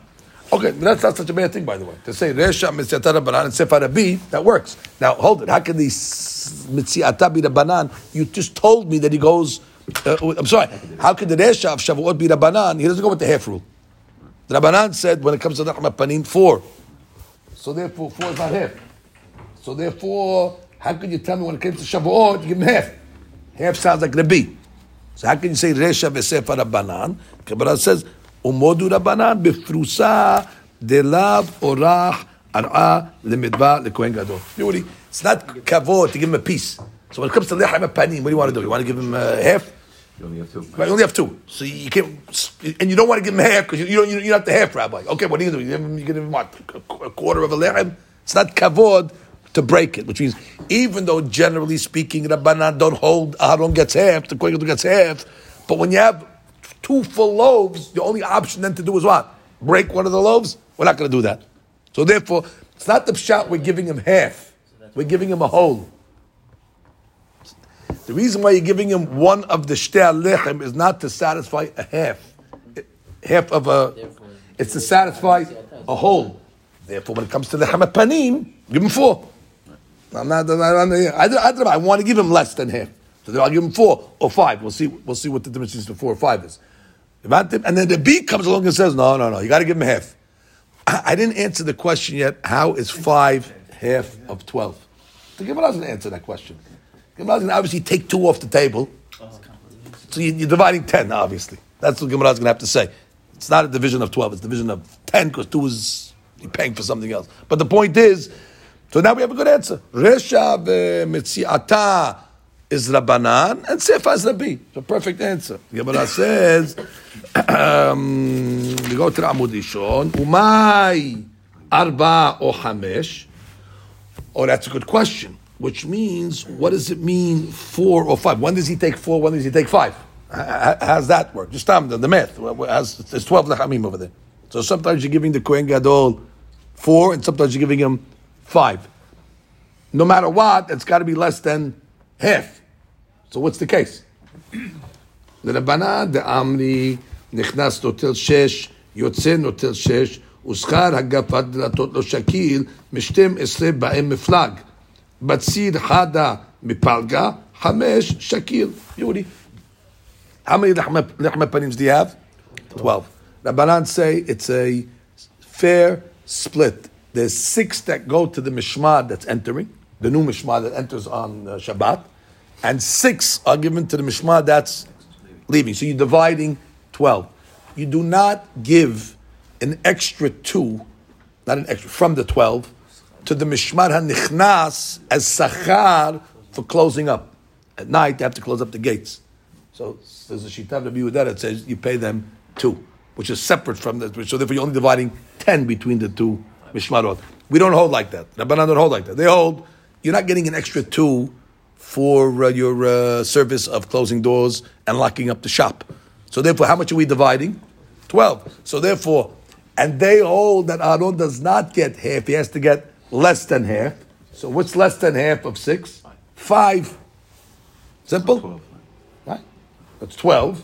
Okay, that's not such a bad thing, by the way. To say Resha Mitziata Banan and Sefer Rabbi, that works. Now, hold it. How can the Mitziata be the Banan? You just told me that he goes. Uh, I'm sorry. How can the Resha of Shavuot be the Banan? He doesn't go with the half rule. The Rabbanan said when it comes to Rahma Panim, four. So therefore, four is not half. So therefore, how could you tell me when it comes to Shavuot, you give him half? Half sounds like Rabbi. So how can you say Resha v'sefa Rabbanan? Kabbalah says, Umodu Rabbanan b'frusa delav orach ar'a lemidba lekohen gadol. Beauty. It's not kavod to give him a piece. So when it comes to lechem panim, what do you want to do? You want to give him uh, half? You only have two. Right, you only have two. So you can't, and you don't want to give him half because you, you don't, you're not the half rabbi. Okay, what do you do? You give him, you give him what? A quarter of a lechem? It's not kavod to break it, which means even though generally speaking, Rabbanan don't hold, uh, Aaron gets half, the Kohen gets half, but when you have two full loaves, the only option then to do is what? Break one of the loaves? We're not going to do that. So therefore, it's not the pshat we're giving him half. We're giving him a whole. The reason why you're giving him one of the shter lechem is not to satisfy a half, half of a. It's to satisfy a whole. Therefore, when it comes to the panim, give him four. I'm not. I'm not I, I, I want to give him less than half. So then I'll give him four or five. We'll see. We'll see what the difference between four or five is. And then the B comes along and says, "No, no, no. You got to give him half." I, I didn't answer the question yet. How is five half of twelve? The Gemara doesn't answer that question. Gemara doesn't obviously take two off the table. So you, are dividing ten, obviously. That's what Gemara is going to have to say. It's not a division of twelve; it's a division of ten because two is you're paying for something else. But the point is, so now we have a good answer. Resha v'metziata is Rabbanan and Sefa is Rabbi. It's a perfect answer. Gemara says, um, we go to the Amud Rishon, Umay Arba or Hamesh. Oh, that's a good question Which means, what does it mean four or five? When does he take four? When does he take five? How's that work? Just tell me the math. There's 12 lechamim over there. So sometimes you're giving the Kohen Gadol four, and sometimes you're giving him five. No matter what, it's got to be less than half. So what's the case? לרבנה דאמרי נכנס נוטל שש, יוצא נוטל שש, ושכר הגפת דלתות לא שקיל, משתים עשרה בהם מפלג. Batsid Hada Mipalga Hamesh Shakil. Yuri. How many lechma panims do you have? Twelve. Rabbanan say it's a fair split. There's six that go to the mishmar that's entering, the new mishmar that enters on uh, Shabbat, and six are given to the mishmar that's leaving. So you're dividing twelve. You do not give an extra two, not an extra from the twelve to the mishmar hanichnas as sachar for closing up. At night, they have to close up the gates. So there's a shita of Yehuda that says you pay them two, which is separate from the. So therefore, you're only dividing ten between the two mishmarot. We don't hold like that. Rabbanan don't hold like that. They hold you're not getting an extra two for uh, your uh, service of closing doors and locking up the shop. So therefore, how much are we dividing? Twelve. So therefore, and they hold that Aaron does not get half; he has to get less than half. So what's less than half of six? Five. Simple, right? That's twelve.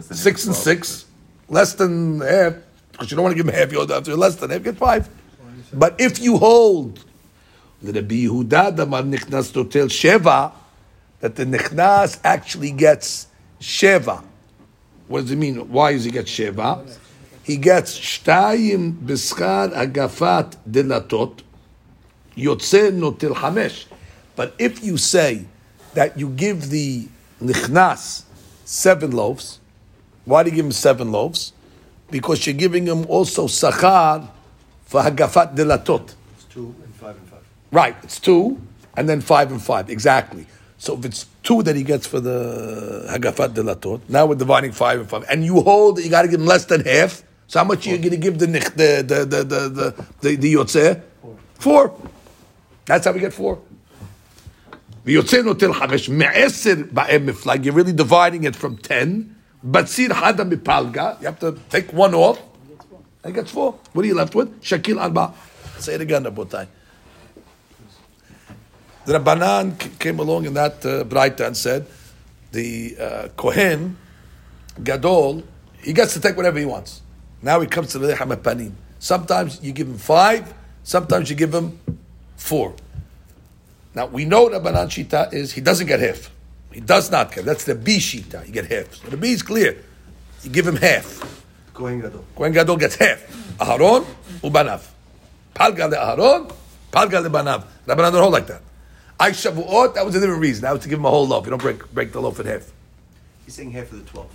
Six and six, less than half, because you don't want to give him half. You have to less than half. Get five. But if you hold the Rabbi Yehuda Damar Nichnas Totel Sheva, that the Nichnas actually gets Sheva. What does it mean? Why does he get Sheva? He gets Shtayim Biskar Agafat Delatot, Yotze Notil Hamesh. But if you say that you give the Nichnas seven loaves, why do you give him seven loaves? Because you're giving him also Sachar for Hagafat Delatot. It's two and five and five. Right, it's two, and then five and five, exactly. So if it's two that he gets for the Hagafat Delatot, now we're dividing five and five, and you hold that you got to give him less than half. So how much are you going to give the the the the the the, the, the yotzeh? Four. That's how we get four. You're really dividing it from ten. But Batsir hada mipalga. You have to take one off. I gets four. What are you left with? Shakil alba. Say it again, Rabotai. The Rabbanan came along in that uh, and said, the uh, Kohen, Gadol, he gets to take whatever he wants. Now he comes to the Hamapanim. Sometimes you give him five, sometimes you give him four. Now we know Rabbanan Shita is he doesn't get half. He does not get. That's the B Shita. You get half. So the B is clear. You give him half. Kohen Gadol. Kohen Gadol gets half. Aharon ubanav. Palga le Aharon, palga le banav. Rabbanan don't hold like that. I Shavuot, that was a different reason. That was to give him a whole loaf. You don't break, break the loaf in half. He's saying half of the twelve.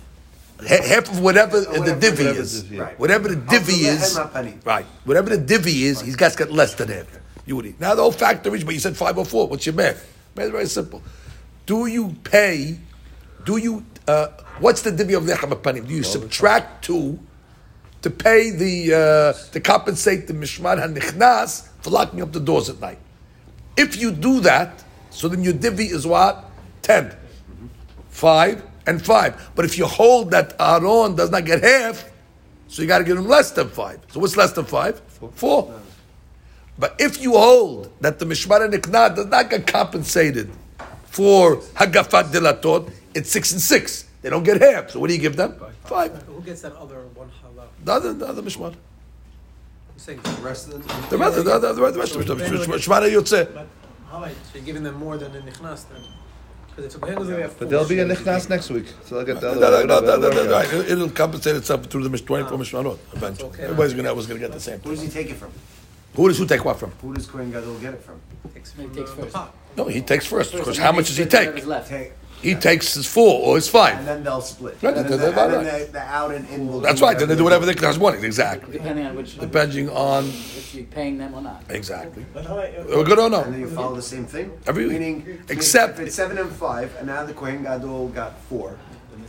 Ha- Half of whatever, the whatever- divvy whatever is. right. Whatever the divvy is. Right. Whatever the divvy is, he's got to get less than half. You would eat. Now the whole factor is, but you said five or four. What's your math? Math is very simple. Do you pay, do you, uh, what's the divvy of lechem panim? Do you subtract two to pay the, uh, to compensate the mishmar hanichnas for locking up the doors at night? If you do that, so then your divvy is what? ten, five, and five. But if you hold that Aaron does not get half, so you got to give him less than five. So what's less than five? Four. But if you hold that the Mishmar Nikna does not get compensated for Hagafat Delatot, it's six and six. They don't get half. So what do you give them? Five. Who gets that other one halal? The other, the other Mishmar. You're saying The rest of the. The rest, the, the, the, the rest of the Mishmar Yotzeh. But how so you're giving them more than the nichnas then? Because if the Kohen Gadol have But four, they'll be in so Nichnas next week. So they'll get the No, other. no, no, no, no, no, right. It- It'll compensate itself through the Mish- 24 ah. Mishmarot eventually. Okay. Everybody's gonna, was gonna get the same. Who does he take it from? Who does who take what from? Who does Kohen Gadol get it from? takes He from takes the, the first. pot. No, he takes first, because First, how much does he take? whatever's left. Take, He takes his four or his five. and then they'll split. Right, And then the, and then the, the out and in will. That's right, then they do whatever they can, morning, exactly. Depending on which, Depending on, if you're paying them or not. exactly. But how I, We're good or no? And then you follow the same thing. Every week. Meaning, Except- if it's seven and five, and now the Kohen Gadol got four,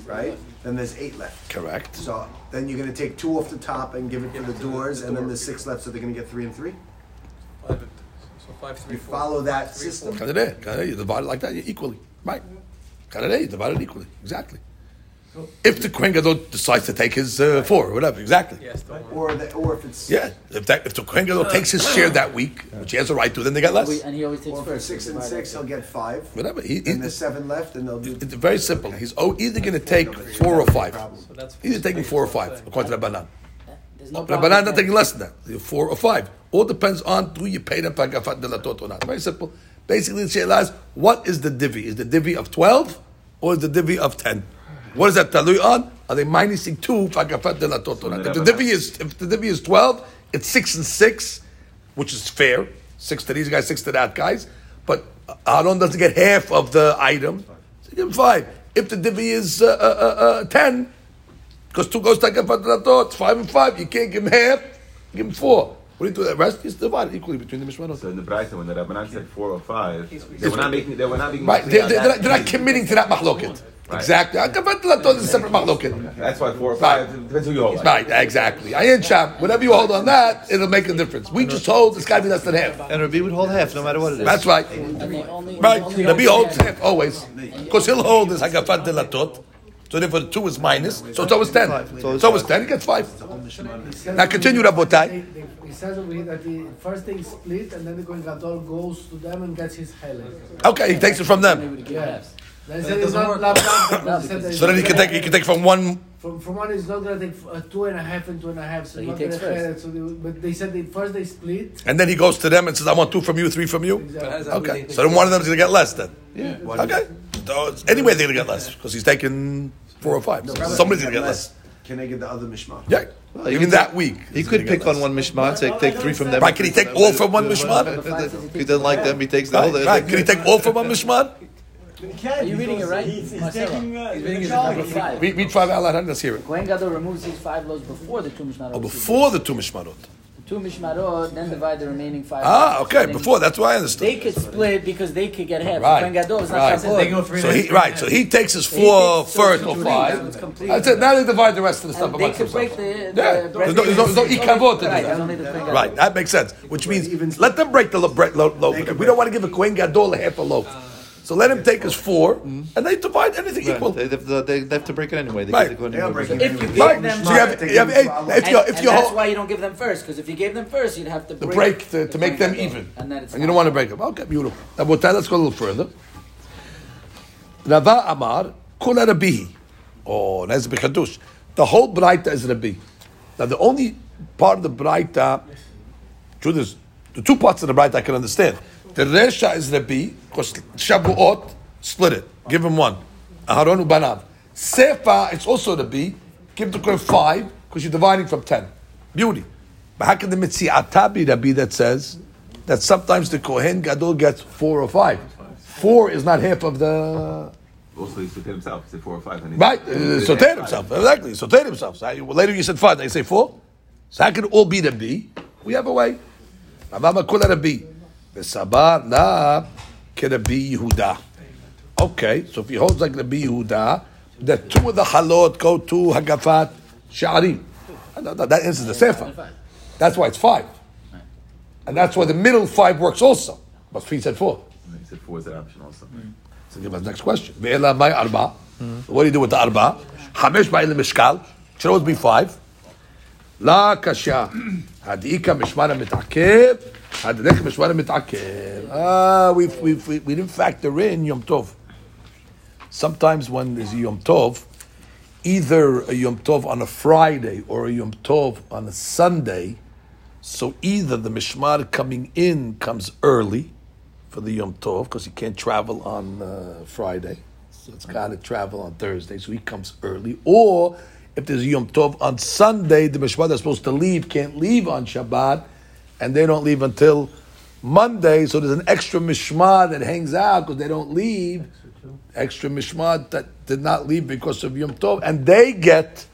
right? Then there's eight left. Correct. So then you're gonna take two off the top and give it to the doors, and then there's six left, so they're gonna get three and three. five, so five, three, You four. follow that Three, system. four. Kind of there, you divide it like that, equally, right? Kind of there, you divide it equally, exactly. If the Kohen Gadol decides to take his uh, four or whatever, exactly. Yes, the one. Or the, or if it's Yeah, if that, if the Kohen Gadol takes his share that week, which he has a right to, then they get less. And he always takes or if it's first. six and six, he'll get five. Whatever. He, he, And there's seven left, and they'll do. it's very simple. He's either going to take four or five. So that's Either taking four or five, according to Rabbanan. Uh, there's no Rabbanan problem not with taking less than that. Either Four or five. All depends on do you pay them pagafat delatot or not. Very simple. Basically, the sheila is what is the divi? Is the divi of twelve or is the divi of ten? What is that talui on? Are they minusing two pagafat delatot or not? If the divi is if the divi is twelve, it's six and six, which is fair. Six to these guys, six to that guys. But Aaron doesn't get half of the item. So give him five. If the divvy is uh, uh, uh, uh, ten, because two goes to Agafadratot, it's five and five. You can't give him half, give him four. What do you do? The rest is divided equally between the Mishmarot. So in the Braisa, when the Rabbanan said four or five, they were not making. They were not being. Right, they're, they're, not, they're not committing to that mahloket. Right. Exactly. Agafadratot is a separate mahloket. That's why four or five depends who you hold. Right, exactly. I Ayin Sham, whatever you hold on that, it'll make a difference. We just hold it's got to be less than half. And Rabbi would hold half no matter what it is. That's right. And they only, Right. only Rabbi hold holds half. half, always. Because he'll hold this Hagafat Delatot. So therefore, the two is minus. So it's always ten. So it's always ten. He gets five. Now continue, Rabotai. They- they- He says over here that the first thing split and then the Kohen Gadol goes to them and gets his helek. Okay, he takes it from them. would give Yeah. halves. Then he But said it's doesn't not work. lav dafka, because he said that So then he can take he can take from one From, from one, he's not going to take uh, two and a half and two and a half. So, So he not takes gonna first. share it, So they, but they said they, first they split. And then he goes to them and says, I want two from you, three from you. Exactly. But as Okay. So then one of them is going to get less then. Yeah. Okay. So anyway, they're going to get less because he's taking four or five. So somebody's going to get less. Can I get the other mishmar? Yeah. Well, Even that week. He he's could gonna get pick on less. one mishmar, take, take three from them. Right, can he take all from one mishmar? If he doesn't like them, he takes the Right, whole. right. Can he take all from one mishmar? Are you reading it right? He's, he's Marcelo? taking. Uh, He's reading his Number five. Read, read five Allah, let's hear it. Kohen Gadol removes his five loaves before the two mishmarot. Oh, before the two mishmarot. Two mishmarot, then divide the remaining five. Ah, loaves. okay. Then Before, that's why I understood. They could split because they could get half. Right. Kohen Gadol is not Right. chabod. They go three So he, right, so he takes his He four takes- first or five. complete, so it's complete. That's it. Now they divide the rest of the stuff And they amongst could break the, Yeah. the There's bread. no, there's no, ikavot to Right, do there's only that. the Right, that makes sense. Which means let them break the bread loaf. We don't want to give a Kohen Gadol a half a loaf. So let him take his four, mm-hmm. and they divide anything Right, equal. They, they, they, they have to break it anyway. They, Right. they go and break it If you anyway. gave Right. them, So you have, you have, hey, if you and, if you and that's hold why you don't give them first, because if you gave them first, you'd have to the break, break to, to the make them Kohen even, and then it's and you don't want to break them. Okay, beautiful. Now, but let's go a little further. Rava Amar Kula Rabbihi. Oh, that's b'chadush. The whole Braita is Rabbi. Now, the only part of the Braita, truth is, the two parts of the Braita I can understand. The Resha is Rabbi, because Shabuot split it. Give him one. Aharon Banav. Sefa, it's also Rabbi. Give the Kohen five, because you're dividing from ten. Beauty. But how can the Mitziata be Rabbi that says that sometimes the Kohen Gadol gets four or five? Four is not half of the. Also, he said himself. He said four or five. and Right, uh, soter himself. Exactly, soter himself. So I- well, later you said five, now you say four. So how can it all be the B? We have a way. Rabba kula Rabbi. V'sabar na Rabbi Yehuda. Okay, so if he holds like Rabbi Yehuda, the two of the halot go to Hagafat Sha'arim. That answers the sefer. That's why it's five. And that's why the middle five works also. But he said four. He said four is an option also. So give us next question. Ve'ela may arba. What do you do with the arba? Hamesh ba'il mishkal. Should always be five. La kasha. Hadika mishmara mitakev. Ah, we we we we didn't factor in Yom Tov. Sometimes when there's a Yom Tov, either a Yom Tov on a Friday or a Yom Tov on a Sunday, so either the Mishmar coming in comes early for the Yom Tov because he can't travel on uh, Friday, so it's got to travel on Thursday, so he comes early, or if there's a Yom Tov on Sunday, the Mishmar that's supposed to leave can't leave on Shabbat, and they don't leave until Monday, so there's an extra Mishmar that hangs out because they don't leave. Extra Mishmar that did not leave because of Yom Tov, and they get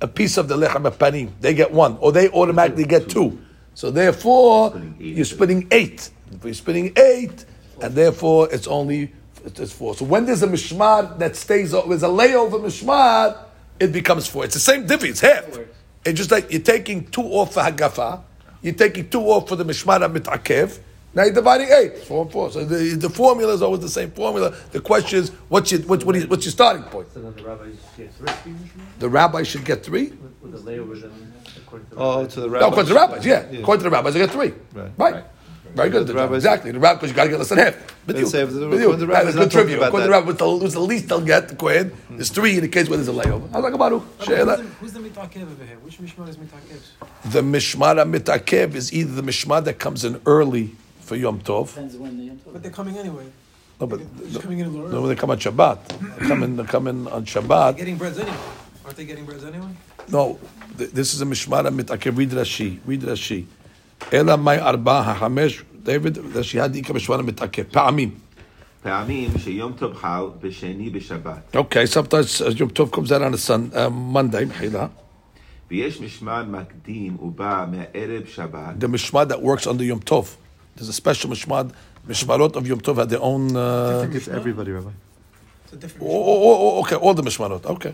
a piece of the Lechem Panim. They get one, or they automatically get two. So therefore, you're splitting eight. If you're splitting eight, and therefore it's only it's four. So when there's a mishmar that stays, o- there's a layover mishmar, it becomes four. It's the same difference. It's half. It's just like you're taking two off for hagafa, you're taking two off for the mishmar mitakev. Now you're dividing eight, four and four. So the, the formula is always the same formula. The question is, what's your what, what is, what's your starting point? So then the rabbis get three The rabbi should get three. with, with the layover then according to the Oh, to the No, rabbis. according to the rabbis, yeah. According to the rabbis, I get three. Right. Right. Very good. The rabbis- exactly. The rabbi, because you got to get less than half. But Let's say if the- B'diuk. the rabbis, That's good trivia. According to the rabbi, what's the, what's the least they'll get, the Kohen, there's three in the case where there's a layover. I was like, Baruch, share Who's the, mitakev over here? Which mishmar is mitakev? The mishmar mitakev is either the mishmar that comes in early for Yom Tov. Depends when the Yom Tov. But they're coming anyway. No, but They're just coming in a little no, early. when they come on Shabbat. They come in, they come in on Shabbat. Getting breads anyway. Aren't they getting breads anyway? No, th- this is a mishmar mitakev. Read Rashi. Read Rashi. Ela may arba hachamesh. David, Rashi had ikar mishmar mitakev. Pa'amim. פעמים שיום טוב חל בשני בשבת, Okay, sometimes uh, Yom Tov comes out on a sun, uh, Monday, מחילה. ויש משמר מקדים ובא מערב שבת, The mishmar that works under Yom Tov. There's a special mishmar. Mishmarot of Yom Tov had their own. Uh, It's everybody, Rabbi. It's a different oh, oh, oh, okay, all the mishmarot. Okay,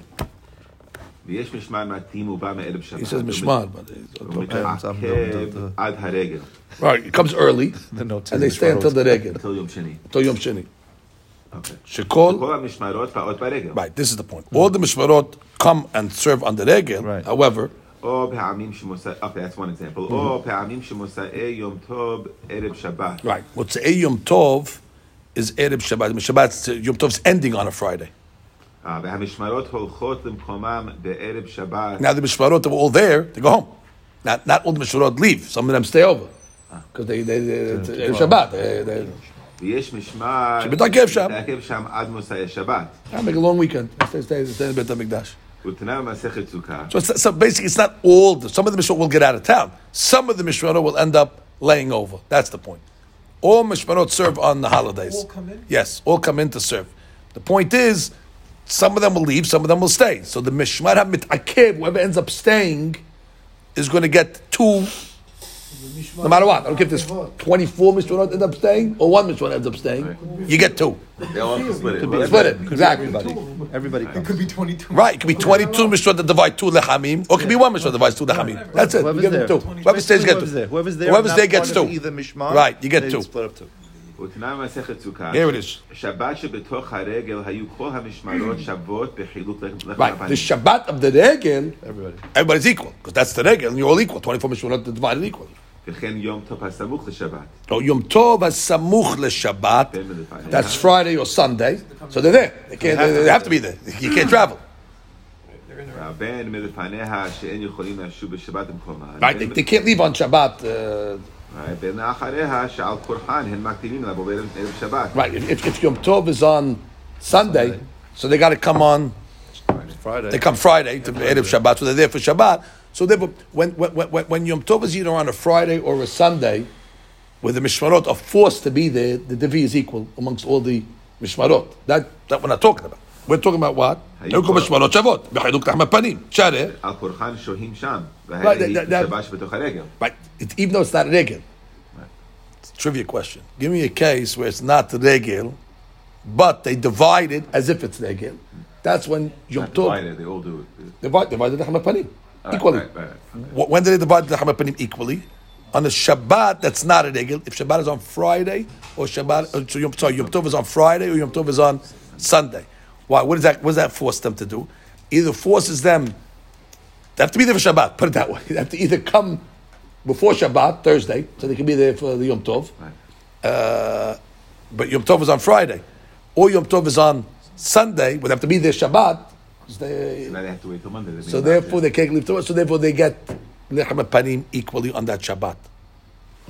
ויש משמר מקדים ובא מערב שבת. he says mishmar, but uh, ומתעכב עד הרגל, right, it comes early, The notes and they stay until the regel, till יום שני. until Yom Sheni. אוקיי. Shekol. כל המשמרות באות ברגל. Right, this is the point. All the mishmarot come and serve on the regel. Right. However, או פעמים שמוסע, אוקיי, that's one example. או פעמים שמוסעי יום טוב ערב שבת. right, what's a Yom Tov is Erev Shabbat. Shabbat Yom Tov's ending on a Friday. Now the mishmarot that were all there, they go home. Not not all the mishmarot leave. Some of them stay over because they they, they, it's, it's Shabbat. They, they, ויש משמר שמתעכב שם. מתעכב שם עד מוצאי שבת. I make a long weekend. Stay stay stay in Beit Hamikdash. ותנא במסכת סוכה. So, it's, so basically, it's not all. The, some of the mishmarot will get out of town. Some of the mishmarot will end up laying over. That's the point. All mishmarot serve on the holidays. All come in? Yes, all come in to serve. The point is, some of them will leave, some of them will stay. So the mishmar mit'akev, whoever ends up staying, is going to get two, no matter what. I don't care if there's 24 mishmarot end up staying or one mishmarot ends up staying. You get two. They all split it. Split it. Exactly. Everybody comes. Could be 22. Right, it could be 22 mishmarot that divide two lechamim, or it could be one mishmarot that divides two lechamim. That's it. You Whoever's give them two. Whoever stays, get Whoever's two. there. Whoever's there. Whoever's there gets two. Either mishmar. Right, you get two. Split up two. ותנא במסכת סוכה. Here it is. שבת שבתוך הרגל היו כל המשמרות שוות בחילוק לחם Right, the הפנים. Shabbat of the regel, Everybody. everybody's equal, because that's the regel, and you're all equal. 24 mishmarot divided equally. וכן יום טוב הסמוך לשבת. So Yom Tov samuch leShabbat. בין מלפניה. That's Friday or Sunday. So they're there. They can't. They, they have to be there. You can't travel. בין מלפניה שאין יכולים לשוב בשבת במקומן. Right? They, they can't leave on Shabbat. Uh, Right, if, if Yom Tov is on Sunday, Sunday. so they got to come on Friday. They come Friday to Friday. Erev Shabbat, so they're there for Shabbat. So when, when, when, when Yom Tov is either on a Friday or a Sunday, where the Mishmarot are forced to be there, the Devi is equal amongst all the Mishmarot. That, that we're not talking about. We're talking about what? היו כל משמרות שוות, בחילוק לחם הפנים. שהרי, על כורחן שוהים שם. Right, והיא that- that- שבת שבתוך הרגל. right, it, even though it's not regel. It's a trivia question. Give me a case where it's not regel, but they divide it as if it's regel. That's when Yom Not Tov divided, They all do it. divide divided the panim Right, equally. right, right, right. Wh- When do they divide the panim equally? On the Shabbat, that's not a regel. If Shabbat is on Friday or Shabbat, uh, so Yom, sorry, Yom Tov is on Friday or Yom Tov is on Sunday. Why? What does that? What does that force them to do? Either forces them. They have to be there for Shabbat. Put it that way. They have to either come before Shabbat, Thursday, so they can be there for the Yom Tov. Uh, but Yom Tov is on Friday. Or Yom Tov is on Sunday, would have to be there Shabbat. they- So they have to wait till Monday. So therefore they can't leave to So therefore they get lechem panim equally on that Shabbat.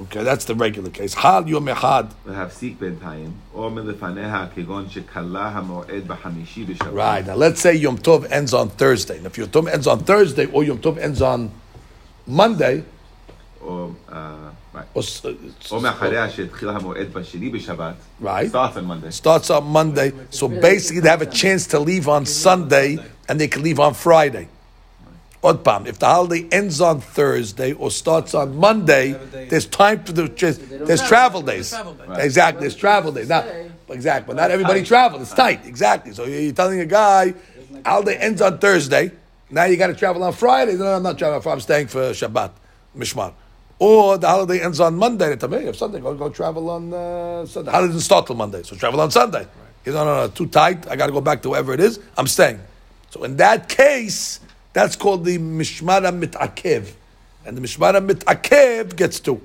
Okay, that's the regular case. Hal yom echad. Right, now let's say Yom Tov ends on Thursday. And if Yom Tov ends on Thursday or Yom Tov ends on Monday, uh, right. Starts on Monday. Starts on Monday. So basically, they have a chance to leave on Sunday, and they can leave on Friday. Odd palm. If the holiday ends on Thursday or starts on Monday, there's time for the there's travel days. travel days. Exactly, there's travel days. Not exactly, but not everybody travels. It's tight. Exactly. So you're telling a guy, holiday ends on Thursday. Now you got to travel on Friday. No, I'm not traveling. on Friday. I'm staying for Shabbat, Mishmar. Or the holiday ends on Monday. Tell me, if Sunday, go, go travel on uh, Sunday. Holiday doesn't start till Monday, so travel on Sunday. You know, no, no, too tight. I got to go back to wherever it is. I'm staying. So in that case, that's called the Mishmara Mitakev. And the Mishmara Mitakev gets two.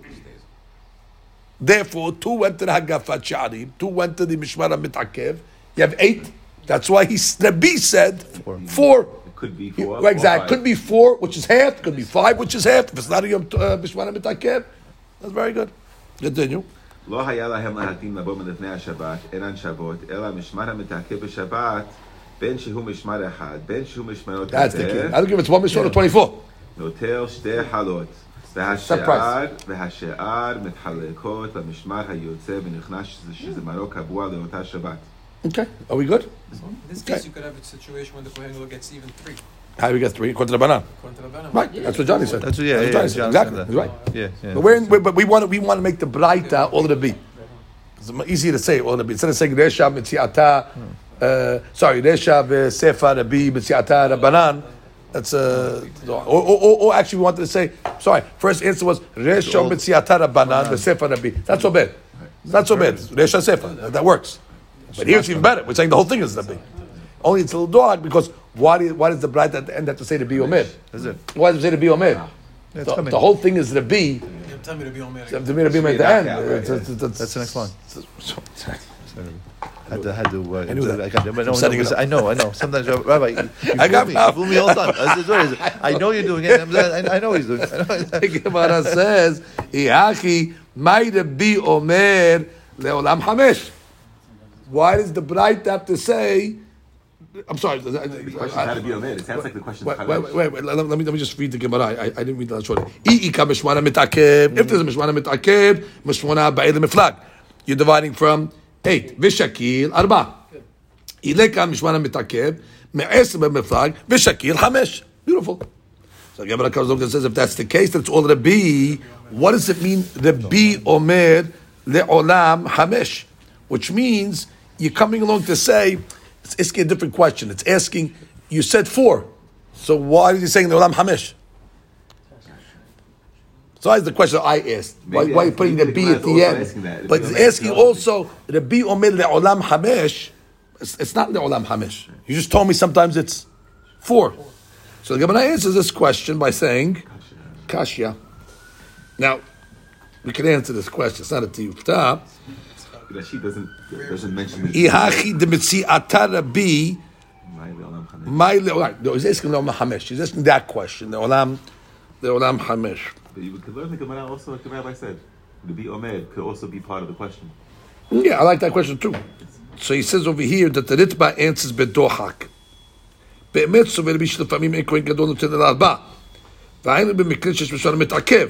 Therefore, two went to the Hagafat Sha'arim, two went to the Mishmara Mitakev. You have eight. That's why he, Rabbi said four. It could be four. Right, or exactly. five. Could be four, which is half. Could be five, which is half. If it's not a Yom uh, Mishmara Mitakev, that's very good. Continue. לא היה להם להקדים לבוא מלפני השבת, אינן שוות, אלא משמר המתעכב בשבת, בין שהוא משמר אחד, בין שהוא משמרות That's the key. יותר, I don't give it's one Mishmara 24. נוטל שתי חלות. והשאר, והשאר מתחלקות למשמר היוצא ונכנס שזה- שזמנו קבוע לאותה שבת. Okay. Are we good? In this case, you could have a situation when the Kohen Gadol gets even three. How do we get three? According to the Banan. According to the Rabbanan. Right. That's what Johnny said. That's what- yeah, what yeah, Johnny yeah, said. John Exactly. said He's that. right. Yeah, yeah. But, we're in, we- but we want to we want to make the Braita all of the B. It's easier to say all of the B instead of saying Resha Mitziata. uh, sorry, Resha Sefa Rabbi Mitziata Rabbanan. That's uh, or, or, or, or actually we wanted to say sorry. First answer was Resha Mitziata Rabbanan Sefa Rabbi. That's so bad. That's so bad. Resha Sefa. That, that works. But here it's even better. We're saying the whole thing is Rabbi. Only it's a little dog because why, do- why does the Braita at the end have to say the B Omer? Is it? Why does it say the B Omer? The, the whole thing is Rabbi. You tell me to be Omer. To me, Rabbi at the end. It's- it's- it's- That's the next line. Had to, had to, uh, I knew that. I, got, but no, I'm no. I know, I know. Sometimes, Rabbi, you, you I got me, you fool me all the time. I, said, I know you're doing it. I'm- I, I know he's doing it. I know. The Gemara says, "Iachi may Rabbi Omer leolam hamesh." Why does the Bright have to say? I'm sorry. The question had to be omitted. It sounds like the question Wait, wait, wait, wait, wait, Let, let me, let me just read the Gemara. I, I, I didn't read that short. I'ika mishmara mitakev. If there's a mishmara mitakev, mishwana ba'il miflag. You're dividing from eight. Vishakil arba. Ileka mishmara mitakev. Me'es b'miflag. Vishakil hamesh. Beautiful. So comes along and says, if that's the case, then it's all Rabbi. What does it mean? Rabbi Omer le'olam hamesh. Which means you're coming along to say, it's asking a different question. It's asking, you said four. So why are you saying le'olam hamesh? So that's the question I asked. Why, why are you putting the B at the end? also asking that. But it's asking ask- also, Rabbi Omer le'olam hamesh. It's, it's not le'olam hamesh. You just told me sometimes it's four. So the Gemara answers this question by saying, Kashya. Now, we can answer this question. It's not a tiyufta. Rashi doesn't doesn't mention this. Ihachi demitziata rabbi My le'olam chamesh. my le'olam. No, he's asking le'olam hamesh. He's asking that question. The olam, the le'olam hamesh. But you could learn the Gemara also, like the rabbi said. The be omer could also be part of the question. Yeah, I like that question too. So he says over here that the Ritba answers bedohak. באמת סובר מי שלפעמים אין כהן גדול נותן על ארבע. והיינו במקרה שיש משל מתעכב.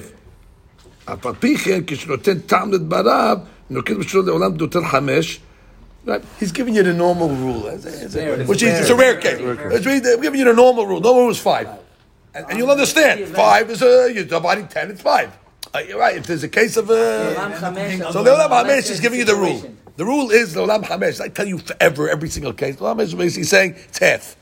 אף על פי כן, כשנותן טעם לדבריו, נוקט בשביל לעולם נותן חמש. Right? He's giving you the normal rule, It's- it's a- which is it's a rare case. It's really- We're giving you the normal rule. Normal rule is five, and, and you'll understand. Five is a you're dividing ten. It's five. Uh, you're right. If there's a case of a so the Olam Hamesh is giving you the rule. The rule is the Olam Hamesh. I tell you forever, every single case. The Olam Hamesh is basically saying it's half.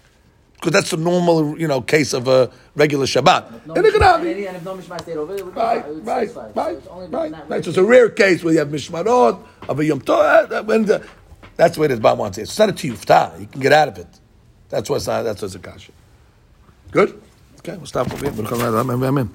Because that's the normal, you know, case of a regular Shabbat. And they're gonna mishmar, have- and if no mishmar stayed over, it would be Right, fine. Right. So right, right, not right. really- So it's a rare case where you have mishmarot of a yom tov. uh, When the, that's the way the Baal wants it. It's not a tiyufta. You can get out of it. That's what's not. That's what's a kasha. Good. Okay, we'll stop over here. Amen.